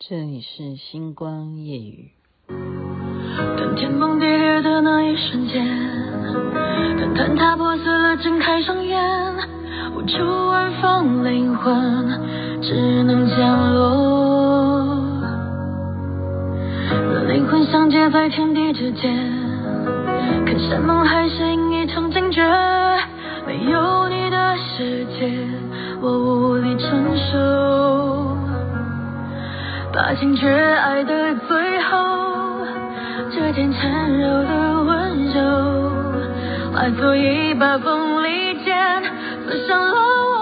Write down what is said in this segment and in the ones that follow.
这里是星光夜语。当天崩地裂的那一瞬间，当坍塌破碎了，睁开双眼，无处安放灵魂，只能降落。灵魂相接在天地之间，看山盟海誓已成惊觉，没有爱情却爱的最后，这点缠绕的温柔，化作一把锋利剑，刺伤了我。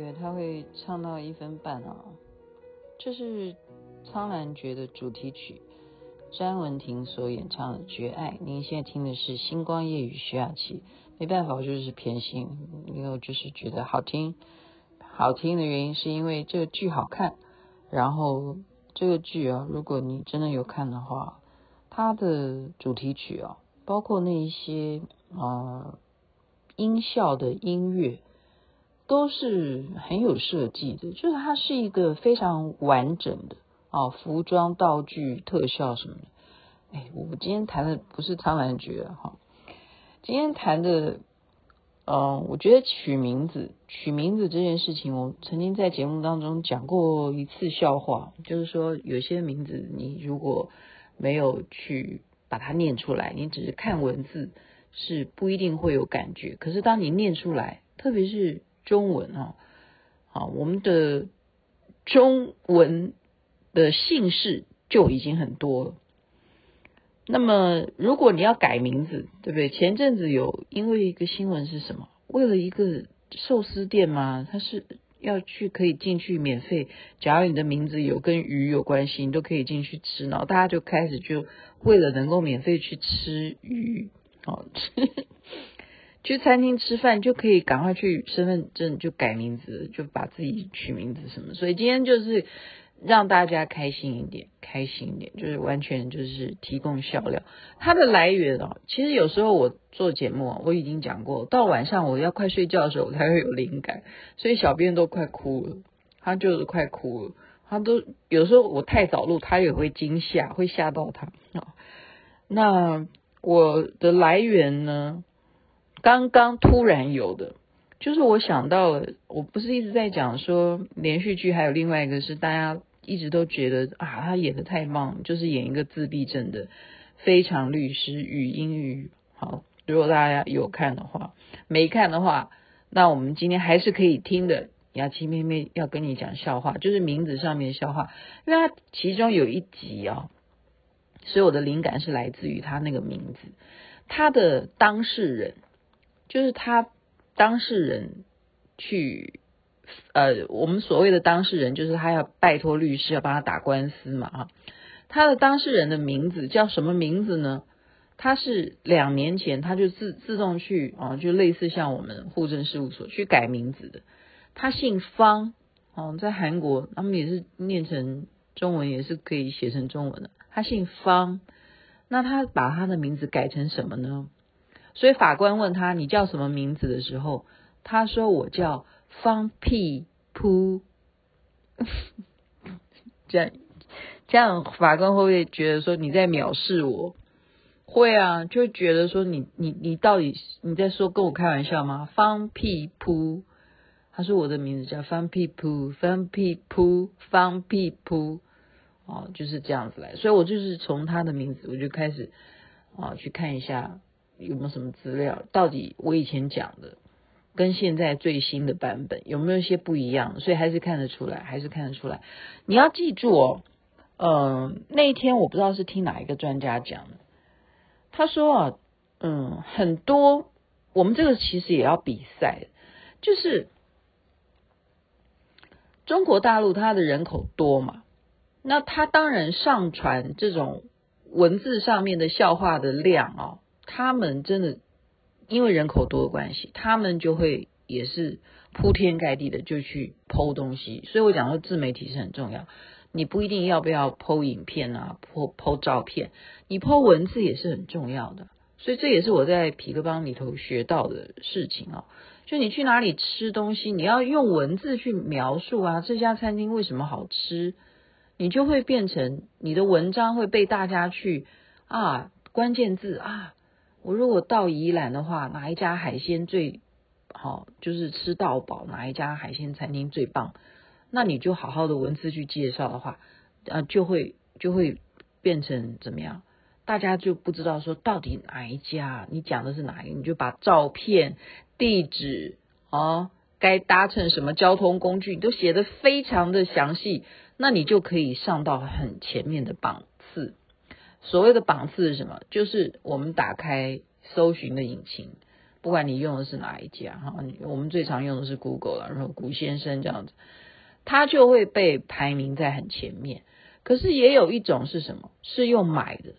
对，他会唱到一分半啊，这是《苍兰诀》的主题曲，詹雯婷所演唱的《绝爱》。您现在听的是《星光夜雨》徐雅琪。没办法，我就是偏心，因为我就是觉得好听。好听的原因是因为这个剧好看，然后这个剧啊，如果你真的有看的话，它的主题曲啊，包括那一些啊、音效的音乐。都是很有设计的，就是它是一个非常完整的啊，服装、道具、特效什么的。哎，我今天谈的不是《苍兰诀》哈，今天谈的，嗯，我觉得取名字，取名字这件事情，我曾经在节目当中讲过一次笑话，就是说有些名字你如果没有去把它念出来，你只是看文字是不一定会有感觉，可是当你念出来，特别是。中文啊，好，我们的中文的姓氏就已经很多了。那么，如果你要改名字，对不对？前阵子有因为一个新闻是什么？为了一个寿司店嘛，他是要去可以进去免费，假如你的名字有跟鱼有关系，你都可以进去吃。然后大家就开始就为了能够免费去吃鱼，好吃。去餐厅吃饭就可以赶快去身份证就改名字，就把自己取名字什么。所以今天就是让大家开心一点，开心一点，就是完全就是提供笑料。它的来源哦，其实有时候我做节目我已经讲过，到晚上我要快睡觉的时候我才会有灵感，所以小编都快哭了，他就是快哭了，他都有时候我太早录，他也会惊吓，会吓到他。那我的来源呢？刚刚突然有的，就是我想到了，我不是一直在讲说连续剧，还有另外一个是大家一直都觉得啊，他演的太棒，就是演一个自闭症的非常律师语英语。好，如果大家有看的话，没看的话，那我们今天还是可以听的。雅琪妹妹要跟你讲笑话，就是名字上面笑话，因为他其中有一集啊，所以我的灵感是来自于他那个名字，他的当事人。就是他当事人去，呃，我们所谓的当事人，就是他要拜托律师要帮他打官司嘛，哈。他的当事人的名字叫什么名字呢？他是两年前他就自自动去啊，就类似像我们户政事务所去改名字的。他姓方，哦，在韩国他们也是念成中文，也是可以写成中文的。他姓方，那他把他的名字改成什么呢？所以法官问他，你叫什么名字的时候，他说我叫方屁扑。这样这样法官会不会觉得说你在藐视我？会啊，就觉得说你你你到底你在说跟我开玩笑吗？方屁扑，他说我的名字叫方屁扑，方屁扑，方屁扑，哦，就是这样子来。所以我就是从他的名字我就开始啊去看一下。有没有什么资料？到底我以前讲的跟现在最新的版本有没有一些不一样？所以还是看得出来，还是看得出来。你要记住哦，嗯、呃，那一天我不知道是听哪一个专家讲的，他说啊，嗯，很多我们这个其实也要比赛，就是中国大陆它的人口多嘛，那它当然上传这种文字上面的笑话的量哦，他们真的因为人口多的关系，他们就会也是铺天盖地的就去剖东西，所以我讲说自媒体是很重要。你不一定要不要剖影片啊剖剖照片，你剖文字也是很重要的。所以这也是我在皮克邦里头学到的事情哦。就你去哪里吃东西，你要用文字去描述啊，这家餐厅为什么好吃，你就会变成你的文章会被大家去啊，关键字啊。我如果到宜兰的话，哪一家海鲜最好？就是吃到饱，哪一家海鲜餐厅最棒？那你就好好的文字去介绍的话，啊，就会就会变成怎么样？大家就不知道说到底哪一家，你讲的是哪一个，你就把照片、地址哦，该搭乘什么交通工具，你都写得非常的详细，那你就可以上到很前面的榜次。所谓的榜次是什么？就是我们打开搜寻的引擎，不管你用的是哪一家哈，我们最常用的是 Google 了，然后古先生这样子，它就会被排名在很前面。可是也有一种是什么？是用买的。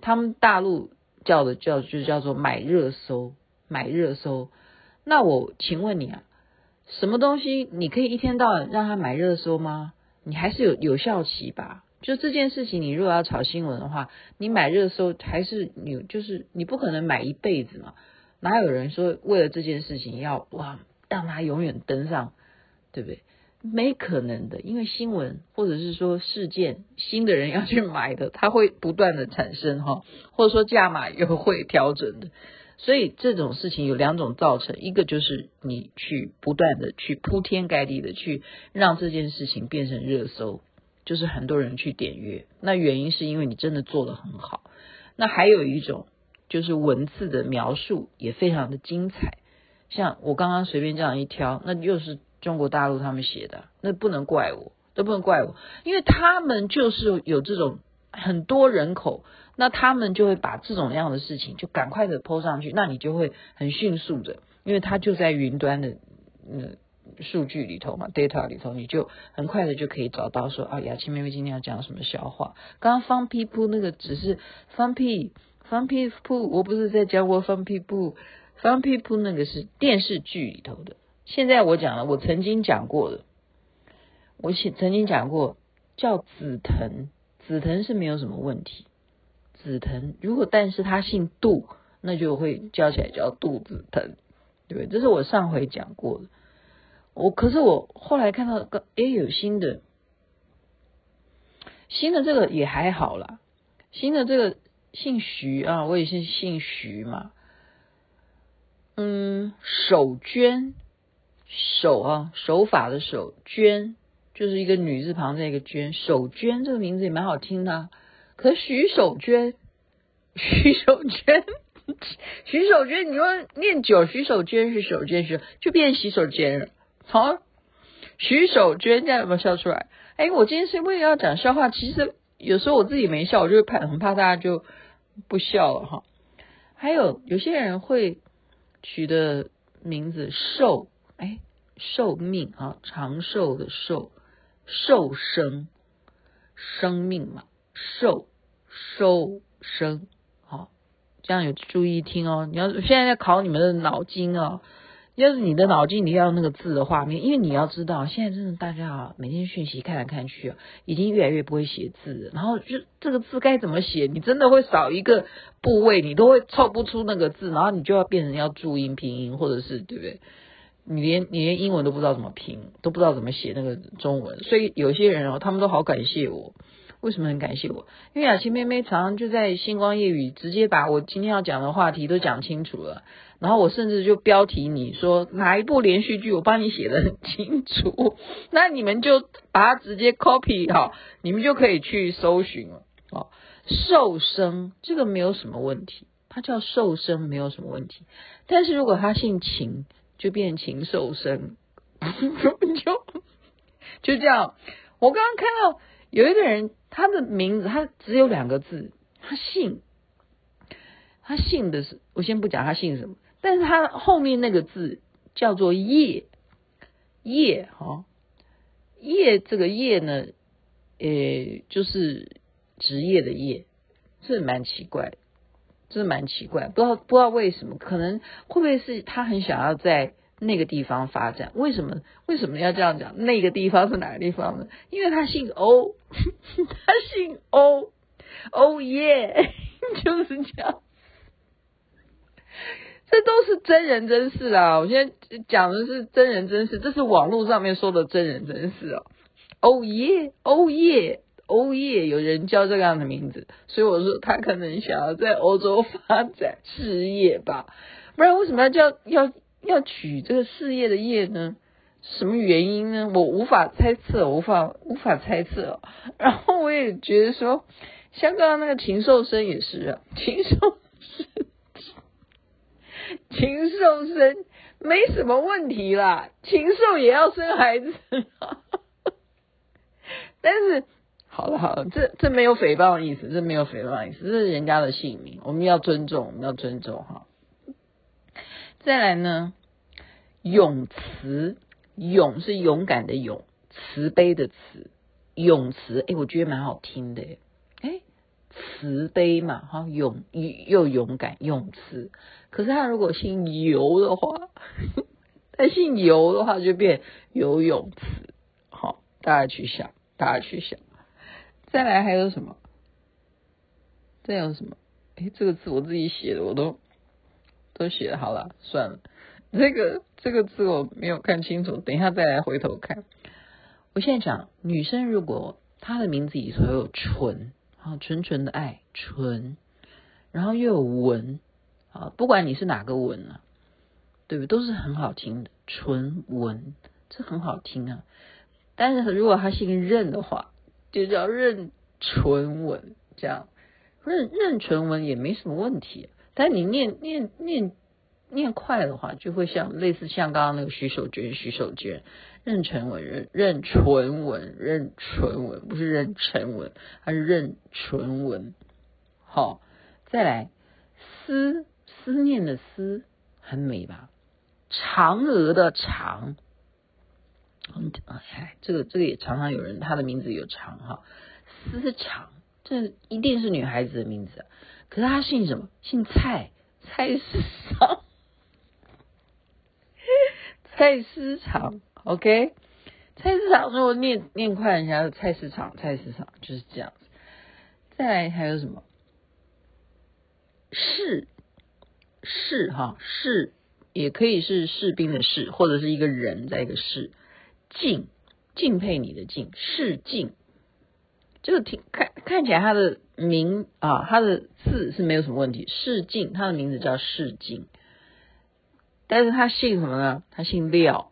他们大陆叫的叫就叫做买热搜，买热搜。那我请问你啊，什么东西你可以一天到晚让他买热搜吗？你还是有有效期吧？就这件事情，你如果要炒新闻的话，你买热搜还是你就是你不可能买一辈子嘛？哪有人说为了这件事情要哇让它永远登上，对不对？没可能的，因为新闻或者是说事件，新的人要去买的，它会不断的产生哈，或者说价码又会调整的，所以这种事情有两种造成，一个就是你去不断的去铺天盖地的去让这件事情变成热搜，就是很多人去点阅，那原因是因为你真的做得很好，那还有一种就是文字的描述也非常的精彩，像我刚刚随便这样一挑，那又是。中国大陆他们写的，那不能怪我，都不能怪我，因为他们就是有这种很多人口，那他们就会把这种样的事情就赶快的抛上去，那你就会很迅速的，因为它就在云端的嗯数据里头嘛，data 里头，你就很快的就可以找到说啊，雅琪妹妹今天要讲什么笑话。刚刚放屁噗那个只是放屁放屁噗，我不是在讲过放屁噗，放屁噗那个是电视剧里头的。现在我讲了，我曾经讲过的，我曾经讲过叫紫藤，紫藤是没有什么问题。紫藤如果但是他姓杜，那就会叫起来叫杜紫藤，对不对？这是我上回讲过的。我可是我后来看到个，哎，有新的，新的这个也还好啦。新的这个姓徐啊，我也是姓徐嘛。嗯，手绢。手啊，手法的手，绢就是一个女字旁再一个绢，手绢这个名字也蛮好听的。可徐手绢，徐手绢，徐守绢，你说念久，徐守绢是手绢，是就变洗手间了。好，徐守娟，这样有没有笑出来？哎，我今天是为了要讲笑话，其实有时候我自己没笑，我就怕很怕大家就不笑了哈。还有有些人会取的名字寿。哎，寿命啊，长寿的寿，寿生，生命嘛，寿，寿生，好，这样有注意听哦。你要现在在考你们的脑筋哦，要是你的脑筋里要那个字的画面，因为你要知道，现在真的大家啊，每天讯息看来看去啊，已经越来越不会写字，然后就这个字该怎么写，你真的会少一个部位，你都会凑不出那个字，然后你就要变成要注音拼音，或者是对不对？你连你连英文都不知道怎么拼，都不知道怎么写那个中文，所以有些人哦，他们都好感谢我。为什么很感谢我？因为雅琪妹妹常常就在星光夜语直接把我今天要讲的话题都讲清楚了，然后我甚至就标题你说哪一部连续剧，我帮你写得很清楚，那你们就把它直接 copy 好，你们就可以去搜寻了。哦，瘦身这个没有什么问题，他叫瘦身没有什么问题，但是如果他姓秦。就变禽兽生，就就这样。我刚刚看到有一个人，他的名字他只有两个字，他姓，他姓的是，我先不讲他姓什么，但是他后面那个字叫做叶，叶哈，业这个业呢，呃，就是职业的业，这蛮奇怪，真的蛮奇怪，不知道不知道为什么，可能会不会是他很想要在那个地方发展？为什么为什么要这样讲？那个地方是哪个地方呢？因为他姓欧，他姓欧，欧耶，就是这样。这都是真人真事啊！我现在讲的是真人真事，这是网络上面说的真人真事哦。欧耶，欧耶，欧耶，有人叫这样的名字，所以我说他可能想要在欧洲发展事业吧，不然为什么要叫要要取这个事业的业呢？什么原因呢？我无法猜测，无法无法猜测。然后我也觉得说，像刚刚那个禽兽生也是啊，禽兽生。禽兽生没什么问题啦，禽兽也要生孩子。但是好了好了，这这没有诽谤的意思，这没有诽谤的意思，这是人家的姓名，我们要尊重，我们要尊重哈。再来呢，勇慈，勇是勇敢的勇，慈悲的慈，勇慈，哎，我觉得蛮好听的，哎。慈悲嘛，哈，勇又勇敢，勇慈。可是他如果姓游的话，他姓游的话就变游泳慈。好，大家去想，大家去想。再来还有什么？再有什么？哎，这个字我自己写的，我都都写好了，算了。这个这个字我没有看清楚，等一下再来回头看。我现在讲，女生如果她的名字里头有纯。啊，纯纯的爱，纯，然后又有文，啊，不管你是哪个文啊，对不对？都是很好听的，纯文，这很好听啊。但是如果他姓任的话，就叫任纯文，这样任任纯文也没什么问题。但你念念念念快的话，就会像类似像刚刚那个徐守娟，徐守娟。任纯文，任任纯文，任纯文，不是任晨文，他是任纯文。好，再来思思念的思，很美吧？嫦娥的嫦，哎，这个这个也常常有人，他的名字有嫦哈，思长，这一定是女孩子的名字。可是他姓什么？姓蔡，蔡思长，蔡思长。OK，菜市场如果念念快，人家的菜市场，菜市场就是这样子。再来还有什么？士士哈士也可以是士兵的士，或者是一个人在一个士。敬敬佩你的敬，士敬。这个挺看看起来他的名啊，他的字是没有什么问题。士敬他的名字叫士敬，但是他姓什么呢？他姓廖。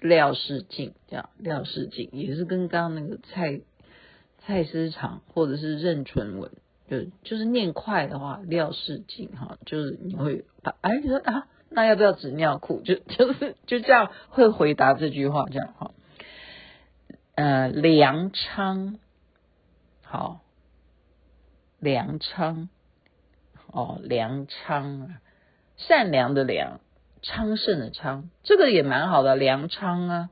廖世进，这样廖世进也是跟刚刚那个蔡蔡思长或者是任纯文，就就是念快的话，廖世进哈，就是你会把哎你说啊，那要不要纸尿裤？就就是就这样会回答这句话这样哈。呃，梁昌，好，良昌，哦，良昌啊，善良的良。昌盛的昌，这个也蛮好的，梁昌啊。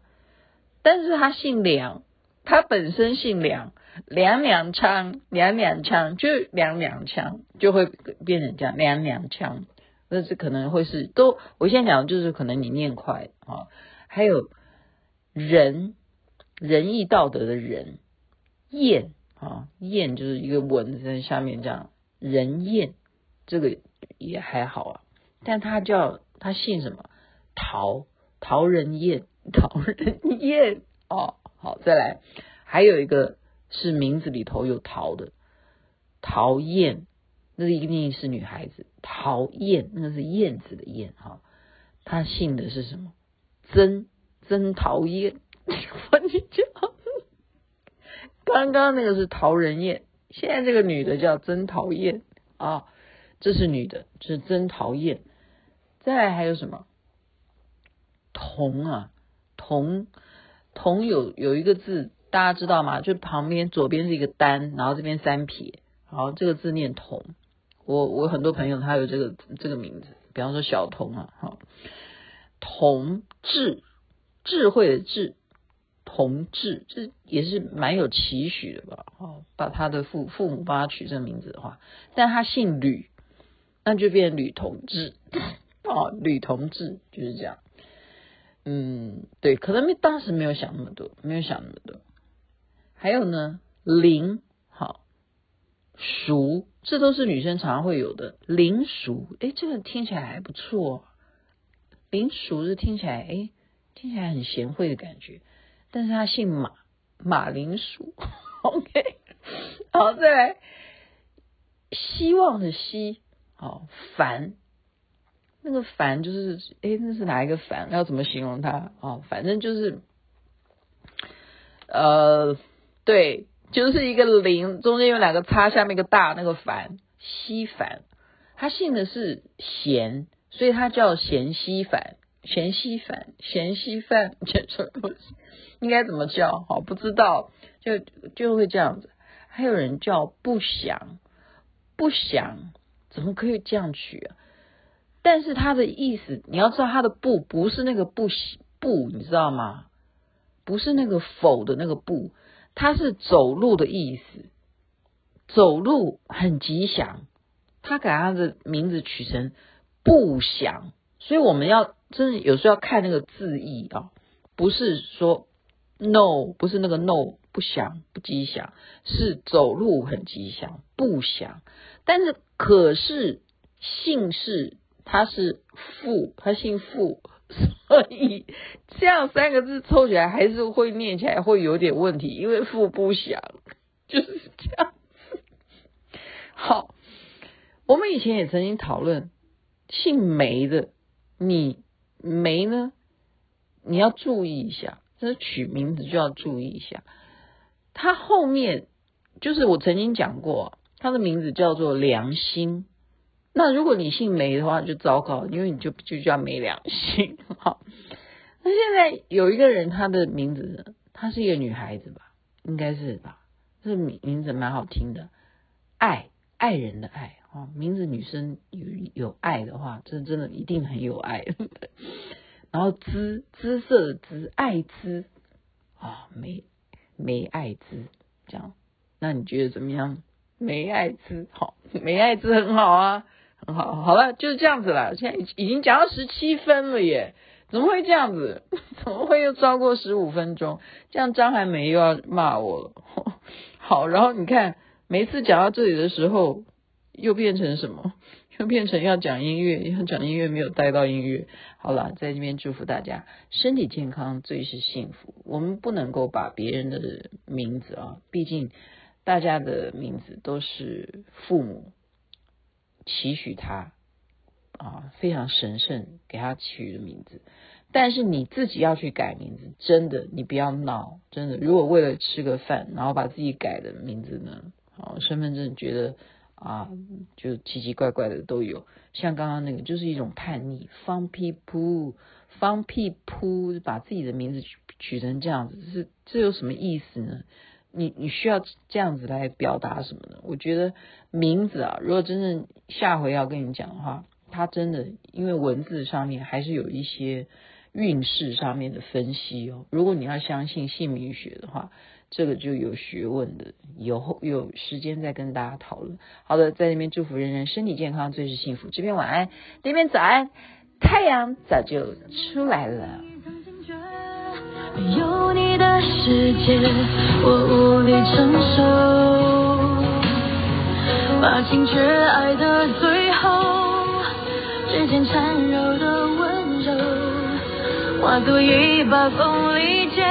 但是他姓梁，他本身姓梁，梁梁昌，梁梁昌，就梁梁昌，就会变成这样，梁梁昌。那这可能会是都，我现在讲的就是可能你念快啊。还有仁，仁义道德的仁，谚啊，燕就是一个文字在下面这样，人燕，这个也还好啊，但他叫。他姓什么？陶陶仁燕，陶仁燕哦。好，再来，还有一个是名字里头有陶的，陶燕，那一定是女孩子。陶燕，那是燕子的燕哈。他姓的是什么？曾曾陶燕。我你讲，刚刚那个是陶仁燕，现在这个女的叫曾陶燕啊，这是女的，是曾陶燕。再还有什么？同啊，同同有有一个字，大家知道吗？就旁边左边是一个单，然后这边三撇，好，这个字念同。我我很多朋友他有这个这个名字，比方说小童啊，好，同智智慧的智，同志，这也是蛮有期许的吧？哦，把他的父父母帮他取这个名字的话，但他姓吕，那就变吕同志。哦，吕同志就是这样。嗯，对，可能没当时没有想那么多，没有想那么多。还有呢，林，好，熟，这都是女生常常会有的。林熟，哎，这个听起来还不错。林熟是听起来，哎，听起来很贤惠的感觉。但是他姓马，马铃薯。OK，好，再来，希望的希，好，凡。那个凡就是，哎，那是哪一个凡？要怎么形容他？哦，反正就是，呃，对，就是一个零，中间有两个叉，下面一个大，那个凡，希凡，他姓的是贤，所以他叫贤希凡，贤希凡，贤希凡，应该怎么叫？好，不知道，就就会这样子。还有人叫不祥，不祥，怎么可以这样取啊？但是他的意思，你要知道他的不不是那个不不，你知道吗？不是那个否的那个不，他是走路的意思，走路很吉祥。他给他的名字取成不祥，所以我们要真的有时候要看那个字义啊，不是说 no，不是那个 no 不祥不吉祥，是走路很吉祥不祥。但是可是姓氏。他是傅，他姓傅，所以这样三个字凑起来还是会念起来会有点问题，因为傅不祥，就是这样。好，我们以前也曾经讨论姓梅的，你梅呢？你要注意一下，这取名字就要注意一下。他后面就是我曾经讲过，他的名字叫做良心。那如果你姓梅的话就糟糕，因为你就就叫没良心。好，那现在有一个人，他的名字，她是一个女孩子吧？应该是吧？这名名字蛮好听的，爱爱人的爱啊，名字女生有有爱的话，这真的一定很有爱。然后姿姿色的姿，爱姿啊，没没爱姿这样，那你觉得怎么样？没爱姿好，没爱姿很好啊。很好，好了，就是这样子了。现在已经讲到十七分了耶，怎么会这样子？怎么会又超过十五分钟？这样张海梅又要骂我了。好，然后你看，每次讲到这里的时候，又变成什么？又变成要讲音乐，要讲音乐没有带到音乐。好了，在这边祝福大家身体健康，最是幸福。我们不能够把别人的名字啊，毕竟大家的名字都是父母。期许他啊，非常神圣，给他取的名字。但是你自己要去改名字，真的，你不要闹，真的。如果为了吃个饭，然后把自己改的名字呢，哦，身份证觉得啊，就奇奇怪怪的都有。像刚刚那个，就是一种叛逆，放屁噗，放屁噗，把自己的名字取取成这样子，是这有什么意思呢？你你需要这样子来表达什么呢？我觉得名字啊，如果真正下回要跟你讲的话，它真的因为文字上面还是有一些运势上面的分析哦。如果你要相信姓名学的话，这个就有学问的，以后有时间再跟大家讨论。好的，在那边祝福人人身体健康，最是幸福。这边晚安，那边早安，太阳早就出来了。没有你的世界，我无力承受。把情却爱的最后，指尖缠绕的温柔，化作一把锋利剑，